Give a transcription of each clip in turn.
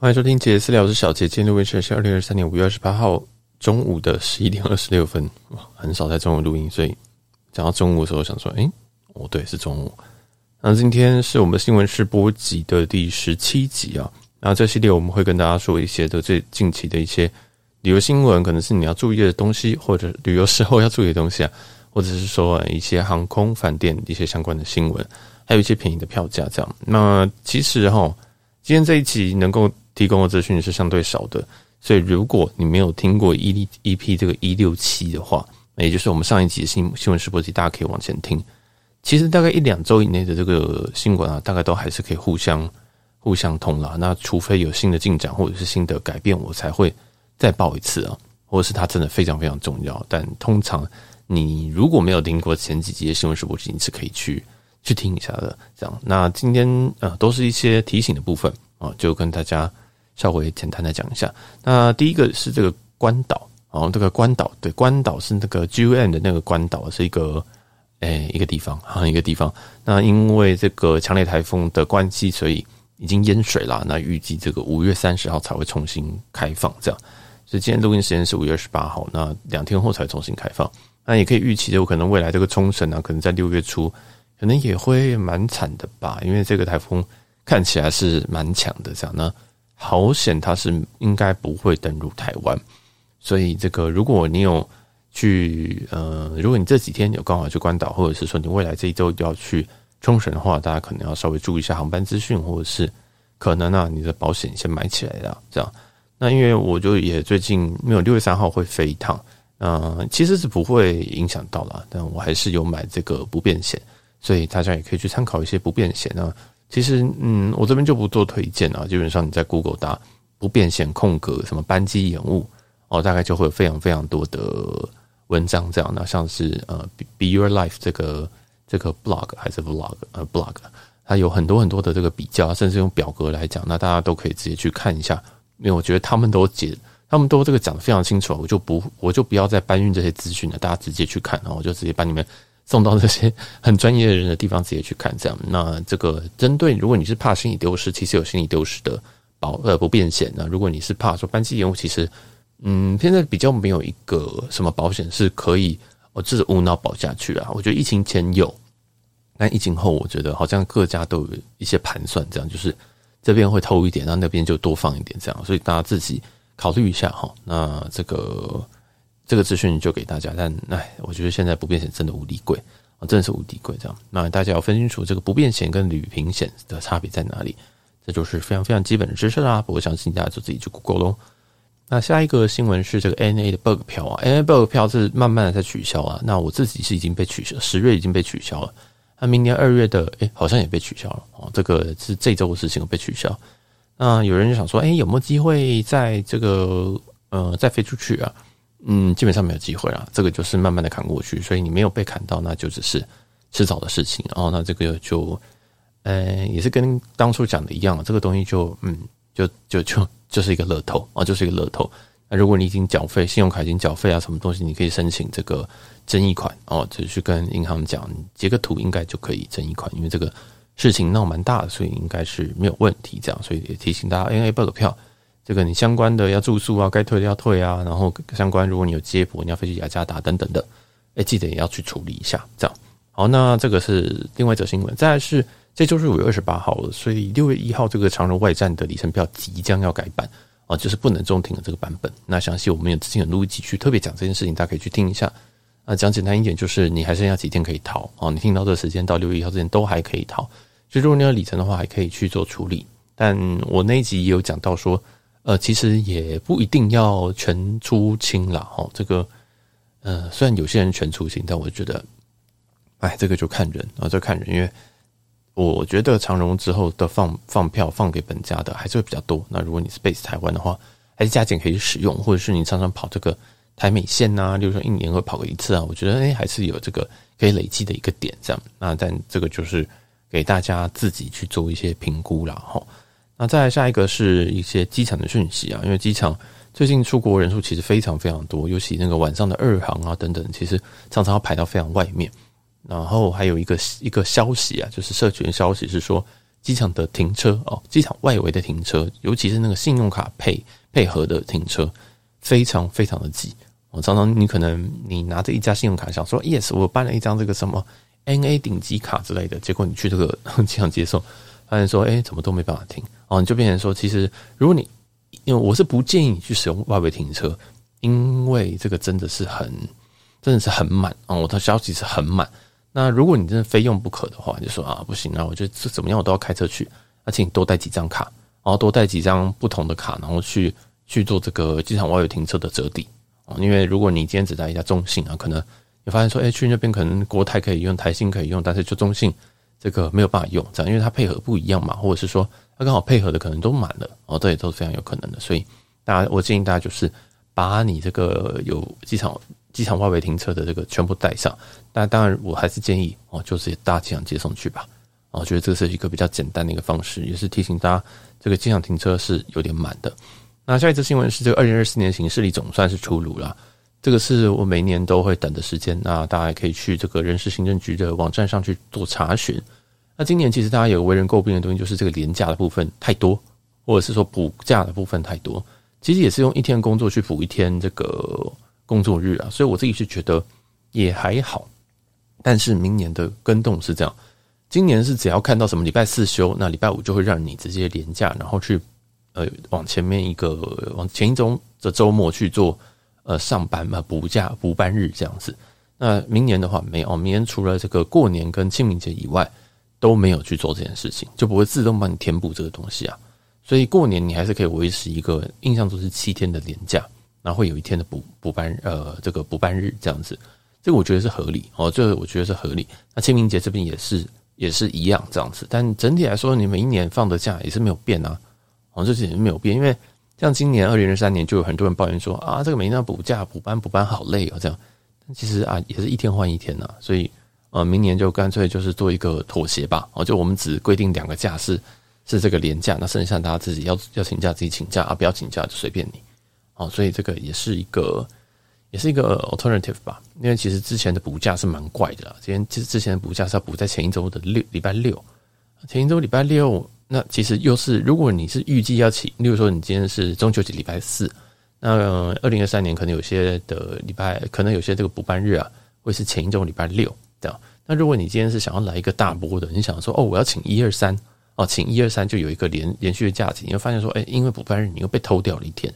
欢迎收听杰私聊，我是小杰。今天录音时间是二零二三年五月二十八号中午的十一点二十六分。哇，很少在中午录音，所以讲到中午的时候，想说，诶，哦，对，是中午。那今天是我们新闻试播集的第十七集啊。那这系列我们会跟大家说一些的最近期的一些旅游新闻，可能是你要注意的东西，或者旅游时候要注意的东西啊，或者是说一些航空、饭店一些相关的新闻，还有一些便宜的票价这样。那其实哈，今天这一集能够。提供的资讯是相对少的，所以如果你没有听过 E EP 这个一六七的话，也就是我们上一集新新闻直播集，大家可以往前听。其实大概一两周以内的这个新闻啊，大概都还是可以互相互相通啦。那除非有新的进展或者是新的改变，我才会再报一次啊，或者是它真的非常非常重要。但通常你如果没有听过前几集的新闻直播集，你是可以去去听一下的。这样，那今天呃都是一些提醒的部分啊，就跟大家。稍微简单的讲一下，那第一个是这个关岛，哦，这个关岛，对，关岛是那个 G U N 的那个关岛，是一个，诶、一个地方，啊，一个地方。那因为这个强烈台风的关系，所以已经淹水了。那预计这个五月三十号才会重新开放，这样。所以今天录音时间是五月二十八号，那两天后才重新开放。那也可以预期，有可能未来这个冲绳啊，可能在六月初，可能也会蛮惨的吧，因为这个台风看起来是蛮强的，这样呢。好险，它是应该不会登陆台湾，所以这个如果你有去呃，如果你这几天有刚好去关岛，或者是说你未来这一周要去冲绳的话，大家可能要稍微注意一下航班资讯，或者是可能啊，你的保险先买起来的这样。那因为我就也最近没有六月三号会飞一趟，呃，其实是不会影响到啦，但我还是有买这个不便险，所以大家也可以去参考一些不便险啊。其实，嗯，我这边就不做推荐了。基本上你在 Google 打不便险空格什么班机延误哦，大概就会有非常非常多的文章这样的，像是呃 Be Your Life 这个这个 blog 还是 vlog 呃 blog，它有很多很多的这个比较，甚至用表格来讲，那大家都可以直接去看一下。因为我觉得他们都解，他们都这个讲得非常清楚，我就不我就不要再搬运这些资讯了，大家直接去看，然后我就直接把你们。送到这些很专业的人的地方，直接去看这样。那这个针对如果你是怕行李丢失，其实有行李丢失的保呃不便险。那如果你是怕说班机延误，其实嗯现在比较没有一个什么保险是可以我自己无脑保下去啊。我觉得疫情前有，但疫情后我觉得好像各家都有一些盘算，这样就是这边会偷一点，然后那边就多放一点这样。所以大家自己考虑一下哈。那这个。这个资讯就给大家，但哎，我觉得现在不变险真的无敌贵啊，真的是无敌贵这样。那大家要分清楚这个不变险跟旅平险的差别在哪里，这就是非常非常基本的知识啦。不过相信大家就自己去 Google 喽。那下一个新闻是这个 N A 的 bug 票啊，N A bug 票是慢慢的在取消啊。那我自己是已经被取消，十月已经被取消了。那明年二月的，哎，好像也被取消了哦。这个是这周的事情被取消。那有人就想说，哎，有没有机会在这个呃再飞出去啊？嗯，基本上没有机会了，这个就是慢慢的砍过去，所以你没有被砍到，那就只是迟早的事情。然后，那这个就，呃，也是跟当初讲的一样，这个东西就，嗯，就就就就是一个乐透啊，就是一个乐透。那如果你已经缴费，信用卡已经缴费啊，什么东西你可以申请这个争议款哦，就去跟银行讲，截个图应该就可以争议款，因为这个事情闹蛮大的，所以应该是没有问题。这样，所以也提醒大家，ANA bug 票。这个你相关的要住宿啊，该退的要退啊，然后相关如果你有接驳，你要飞去雅加达等等的，哎，记得也要去处理一下。这样好，那这个是另外一则新闻。再来是这周是五月二十八号了，所以六月一号这个长荣外站的里程票即将要改版啊，就是不能中停的这个版本。那详细我们有之前有录一集去特别讲这件事情，大家可以去听一下。啊，讲简单一点，就是你还剩下几天可以逃啊？你听到这个时间到六月一号之前都还可以逃，所以如果你有里程的话，还可以去做处理。但我那一集也有讲到说。呃，其实也不一定要全出清啦。哦。这个，呃，虽然有些人全出清，但我觉得，哎，这个就看人啊，这看人，因为我觉得长荣之后的放放票放给本家的还是会比较多。那如果你是 base 台湾的话，还是加减可以使用，或者是你常常跑这个台美线呐，例如说一年会跑个一次啊，我觉得哎，还是有这个可以累积的一个点这样。那但这个就是给大家自己去做一些评估啦。哈。那再下一个是一些机场的讯息啊，因为机场最近出国人数其实非常非常多，尤其那个晚上的二航啊等等，其实常常要排到非常外面。然后还有一个一个消息啊，就是社群消息是说，机场的停车哦，机场外围的停车，尤其是那个信用卡配配合的停车，非常非常的挤。我常常你可能你拿着一家信用卡想说，yes，我办了一张这个什么 NA 顶级卡之类的，结果你去这个 机场接送，发现说，哎，怎么都没办法停哦，你就变成说，其实如果你因为我是不建议你去使用外围停车，因为这个真的是很真的是很满啊，我的消息是很满。那如果你真的非用不可的话，就说啊不行，那我觉得怎么样我都要开车去。那请你多带几张卡，然后多带几张不同的卡，然后去去做这个机场外围停车的折抵啊。因为如果你今天只带一家中信啊，可能你发现说，哎，去那边可能国泰可以用，台新可以用，但是就中信这个没有办法用，这样因为它配合不一样嘛，或者是说它刚好配合的可能都满了哦，这也都是非常有可能的。所以大家，我建议大家就是把你这个有机场。机场外围停车的这个全部带上，但当然我还是建议哦，就是大机场接送去吧。我觉得这是一个比较简单的一个方式，也是提醒大家，这个机场停车是有点满的。那下一则新闻是这个二零二四年行事历总算是出炉了，这个是我每年都会等的时间。那大家可以去这个人事行政局的网站上去做查询。那今年其实大家有为人诟病的东西，就是这个连假的部分太多，或者是说补假的部分太多。其实也是用一天工作去补一天这个。工作日啊，所以我自己是觉得也还好，但是明年的更动是这样，今年是只要看到什么礼拜四休，那礼拜五就会让你直接连假，然后去呃往前面一个往前一周的周末去做呃上班嘛，补假补班日这样子。那明年的话没有，明年除了这个过年跟清明节以外都没有去做这件事情，就不会自动帮你填补这个东西啊。所以过年你还是可以维持一个印象中是七天的年假。然后会有一天的补补班，呃，这个补班日这样子，这个我觉得是合理哦，这个我觉得是合理。那清明节这边也是也是一样这样子，但整体来说，你每一年放的假也是没有变啊，哦，这几年没有变，因为像今年二零二三年就有很多人抱怨说啊，这个每年要补假补班补班好累哦，这样，但其实啊也是一天换一天呐，所以呃明年就干脆就是做一个妥协吧，哦，就我们只规定两个假是是这个年假，那剩下大家自己要要请假自己请假啊，不要请假就随便你。哦，所以这个也是一个，也是一个 alternative 吧。因为其实之前的补假是蛮怪的啦。之前之之前的补假是要补在前一周的六礼拜六，前一周礼拜六，那其实又是如果你是预计要请，例如说你今天是中秋节礼拜四，那二零二三年可能有些的礼拜，可能有些这个补班日啊，会是前一周礼拜六这样。那如果你今天是想要来一个大波的，你想说哦，我要请一二三哦，请一二三就有一个连连续的假期，你会发现说，哎，因为补班日你又被偷掉了一天。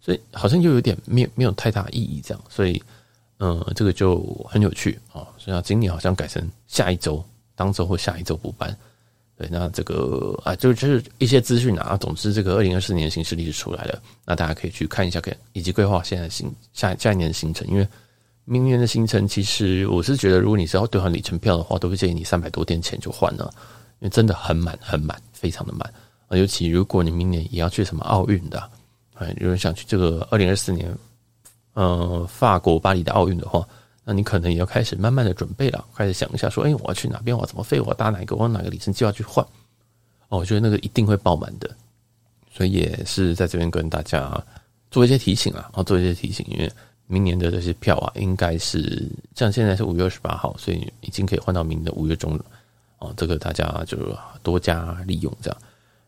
所以好像又有点没有没有太大意义这样，所以嗯，这个就很有趣啊。所以今年好像改成下一周当周或下一周补班。对，那这个啊，就就是一些资讯啊。总之，这个二零二四年行事历是出来了，那大家可以去看一下，看以及规划现在行下下一年的行程。因为明年的行程，其实我是觉得，如果你是要兑换里程票的话，都会建议你三百多天前就换了，因为真的很满很满，非常的满。尤其如果你明年也要去什么奥运的啊。有人想去这个二零二四年，呃，法国巴黎的奥运的话，那你可能也要开始慢慢的准备了，开始想一下说，哎，我要去哪边？我怎么飞？我搭哪个？我哪个里程计划去换？哦，我觉得那个一定会爆满的，所以也是在这边跟大家做一些提醒啊，然后做一些提醒，因为明年的这些票啊，应该是像现在是五月二十八号，所以已经可以换到明年的五月中了。哦，这个大家就多加利用这样。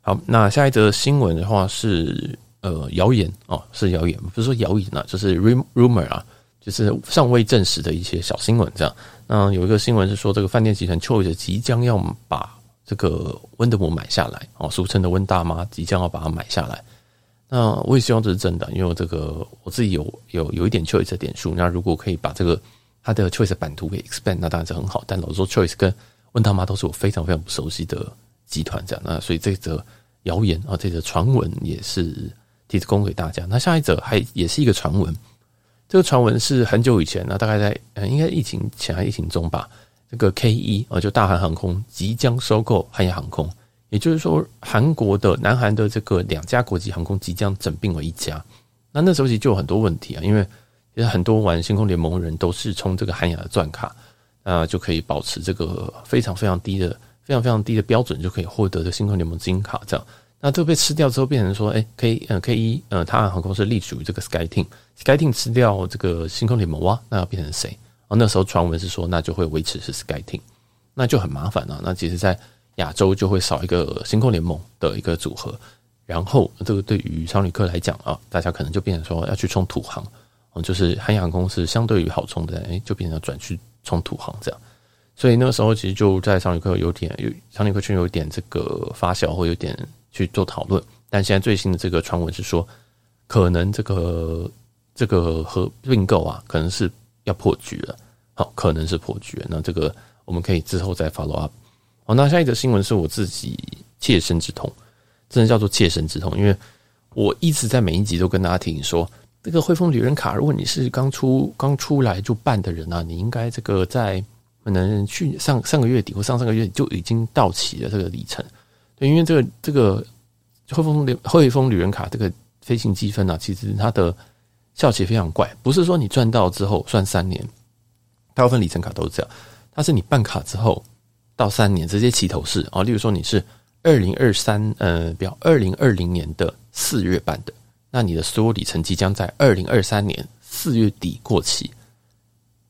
好，那下一则新闻的话是。呃，谣言哦，是谣言，不是说谣言啊，就是 rumor 啊，就是尚未证实的一些小新闻这样。那有一个新闻是说，这个饭店集团 Choice 即将要把这个温德姆买下来哦，俗称的温大妈即将要把它买下来。那我也希望这是真的，因为这个我自己有有有一点 Choice 的点数，那如果可以把这个它的 Choice 版图给 expand，那当然是很好。但老实说，Choice 跟温大妈都是我非常非常不熟悉的集团这样。那所以这则谣言啊，这则传闻也是。提供给大家。那下一则还也是一个传闻，这个传闻是很久以前，那大概在嗯，应该疫情前还疫情中吧。这个 K 一啊，就大韩航空即将收购汉亚航空，也就是说，韩国的南韩的这个两家国际航空即将整并为一家。那那时候其实就有很多问题啊，因为其实很多玩星空联盟的人都是充这个韩亚的钻卡，啊，就可以保持这个非常非常低的、非常非常低的标准，就可以获得的星空联盟金卡这样。那这个被吃掉之后，变成说，哎，K，呃，K 一，呃，他航空是隶属于这个 SkyTeam，SkyTeam 吃掉这个星空联盟哇，那要变成谁？哦，那时候传闻是说，那就会维持是 SkyTeam，那就很麻烦了。那其实，在亚洲就会少一个星空联盟的一个组合。然后这个对于商旅客来讲啊，大家可能就变成说要去冲土航，嗯，就是韩亚航空是相对于好冲的，哎，就变成转去冲土航这样。所以那个时候其实就在商旅客有点有商旅客圈有点这个发酵，或有点去做讨论。但现在最新的这个传闻是说，可能这个这个和并购啊，可能是要破局了。好，可能是破局。那这个我们可以之后再 follow up。好，那下一则新闻是我自己切身之痛，真的叫做切身之痛，因为我一直在每一集都跟大家提醒说，这个汇丰旅人卡，如果你是刚出刚出来就办的人啊，你应该这个在可能去上上个月底或上上个月就已经到期了这个里程。因为这个这个。汇丰联汇丰旅人卡这个飞行积分啊，其实它的效期非常怪，不是说你赚到之后算三年，大部分里程卡都是这样，它是你办卡之后到三年直接齐头式啊。例如说你是二零二三呃，比如二零二零年的四月办的，那你的所有里程即将在二零二三年四月底过期，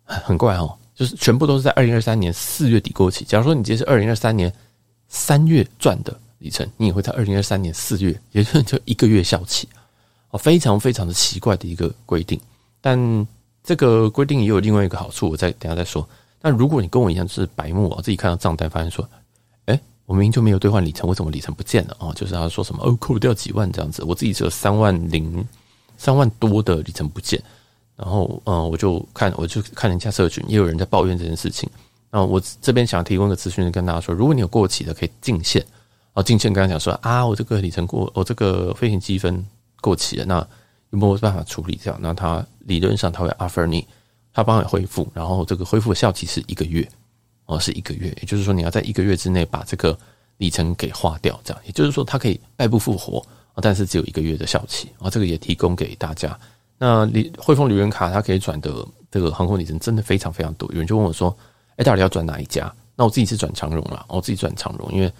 很怪哦，就是全部都是在二零二三年四月底过期。假如说你今天是二零二三年三月赚的。里程，你也会在二零二三年四月，也就是就一个月效期，哦，非常非常的奇怪的一个规定。但这个规定也有另外一个好处，我再等下再说。但如果你跟我一样是白目啊，自己看到账单发现说，哎，我明明就没有兑换里程，为什么里程不见了啊？就是他说什么哦，扣掉几万这样子，我自己只有三万零三万多的里程不见。然后嗯，我就看我就看人家社群，也有人在抱怨这件事情。那我这边想提供一个资讯，跟大家说，如果你有过期的，可以进线。哦，进线刚刚讲说啊，我这个里程过，我这个飞行积分过期了，那有没有办法处理掉？那他理论上他会 offer 你，他帮你恢复，然后这个恢复的效期是一个月，哦，是一个月，也就是说你要在一个月之内把这个里程给花掉，这样，也就是说它可以败不复活，但是只有一个月的效期，啊，这个也提供给大家。那汇丰旅人卡它可以转的这个航空里程真的非常非常多，有人就问我说，哎，到底要转哪一家？那我自己是转长荣啦，我自己转长荣，因为。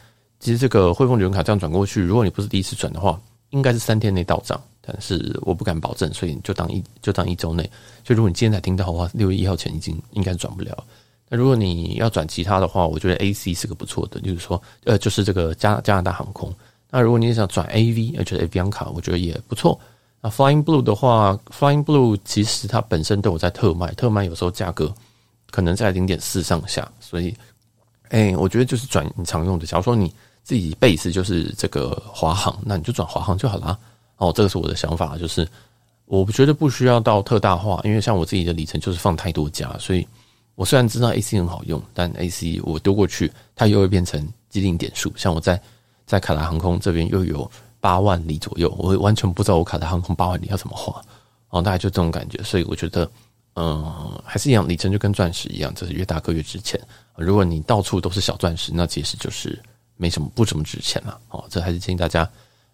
其实这个汇丰旅游卡这样转过去，如果你不是第一次转的话，应该是三天内到账，但是我不敢保证，所以你就当一就当一周内。所以如果你今天才听到的话，六月一号前已经应该转不了。那如果你要转其他的话，我觉得 AC 是个不错的，就是说呃，就是这个加加拿大航空。那如果你想转 AV，而且 Avianca，我觉得也不错。那 Flying Blue 的话，Flying Blue 其实它本身都有在特卖，特卖有时候价格可能在零点四上下，所以哎，我觉得就是转你常用的。假如说你自己 base 就是这个华航，那你就转华航就好了。哦，这个是我的想法，就是我觉得不需要到特大化，因为像我自己的里程就是放太多家，所以我虽然知道 AC 很好用，但 AC 我丢过去，它又会变成既定点数。像我在在卡达航空这边又有八万里左右，我完全不知道我卡达航空八万里要怎么花。哦，大概就这种感觉，所以我觉得，嗯，还是一样，里程就跟钻石一样，就是越大颗越值钱。如果你到处都是小钻石，那其实就是。没什么，不怎么值钱了哦。这还是建议大家，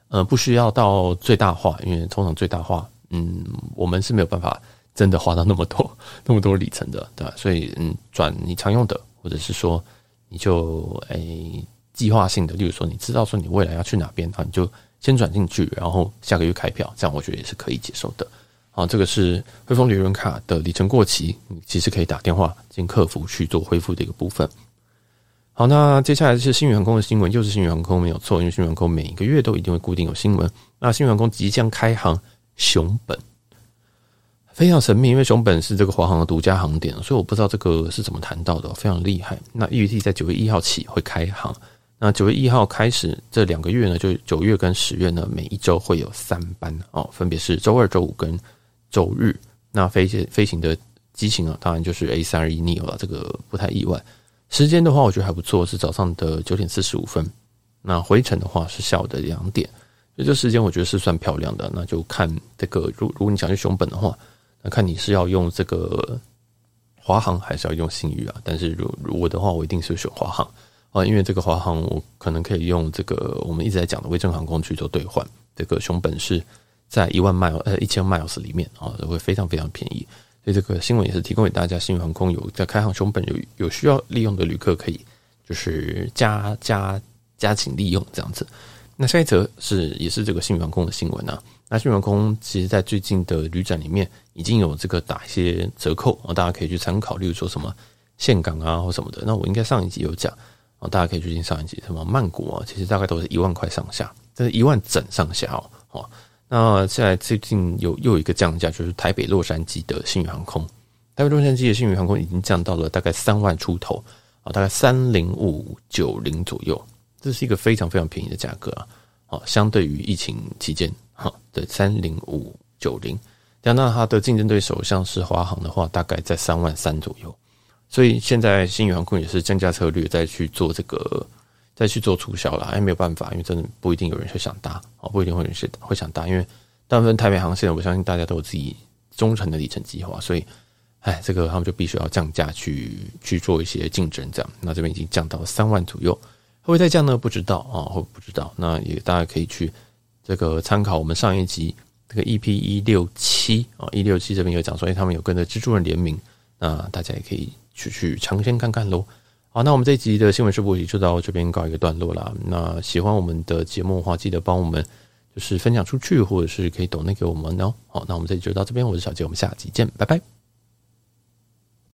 呃，不需要到最大化，因为通常最大化，嗯，我们是没有办法真的花到那么多那么多里程的，对吧？所以，嗯，转你常用的，或者是说，你就诶计划性的，例如说，你知道说你未来要去哪边，啊，你就先转进去，然后下个月开票，这样我觉得也是可以接受的。好，这个是汇丰旅游卡的里程过期，你其实可以打电话进客服去做恢复的一个部分。好，那接下来是新宇航空的新闻，又是新宇航空没有错，因为新宇航空每一个月都一定会固定有新闻。那新宇航空即将开航熊本，非常神秘，因为熊本是这个华航的独家航点，所以我不知道这个是怎么谈到的，非常厉害。那预计在九月一号起会开航，那九月一号开始这两个月呢，就九月跟十月呢，每一周会有三班哦，分别是周二、周五跟周日。那飞行飞行的机型啊，当然就是 A 三二一 neo 了，这个不太意外。时间的话，我觉得还不错，是早上的九点四十五分。那回程的话是下午的两点，所以这时间我觉得是算漂亮的。那就看这个，如如果你想去熊本的话，那看你是要用这个华航还是要用新宇啊？但是如如果的话，我一定是选华航啊，因为这个华航我可能可以用这个我们一直在讲的微正航空去做兑换。这个熊本是在一万 mile 呃一千 miles 里面啊，会非常非常便宜。所以这个新闻也是提供给大家，新宇航空有在开航熊本有有需要利用的旅客可以就是加加加紧利用这样子。那下一则是也是这个新宇航空的新闻啊。那新宇航空其实在最近的旅展里面已经有这个打一些折扣啊，大家可以去参考，例如说什么岘港啊或什么的。那我应该上一集有讲，啊，大家可以去听上一集，什么曼谷啊，其实大概都是一万块上下，这是一万整上下哦。哦，那现在最近有又有一个降价，就是台北洛杉矶的星宇航空，台北洛杉矶的星宇航空已经降到了大概三万出头啊，大概三零五九零左右，这是一个非常非常便宜的价格啊。好，相对于疫情期间，哈，对，三零五九零，那它的竞争对手像是华航的话，大概在三万三左右。所以现在星宇航空也是降价策略，再去做这个，再去做促销了。哎，没有办法，因为真的不一定有人会想搭，哦，不一定会有人会想搭，因为大部分台北航线，我相信大家都有自己忠诚的里程计划，所以，哎，这个他们就必须要降价去去做一些竞争，这样。那这边已经降到三万左右，会不会再降呢？不知道啊，会不知道。那也大家可以去这个参考我们上一集这个 EP 一六七啊，一六七这边有讲说，哎，他们有跟着蜘蛛人联名，那大家也可以。去去尝鲜看看喽。好，那我们这一集的新闻试播也就到这边告一个段落了。那喜欢我们的节目的话，记得帮我们就是分享出去，或者是可以抖内给我们哦。好，那我们这集就到这边，我是小杰，我们下集见，拜拜。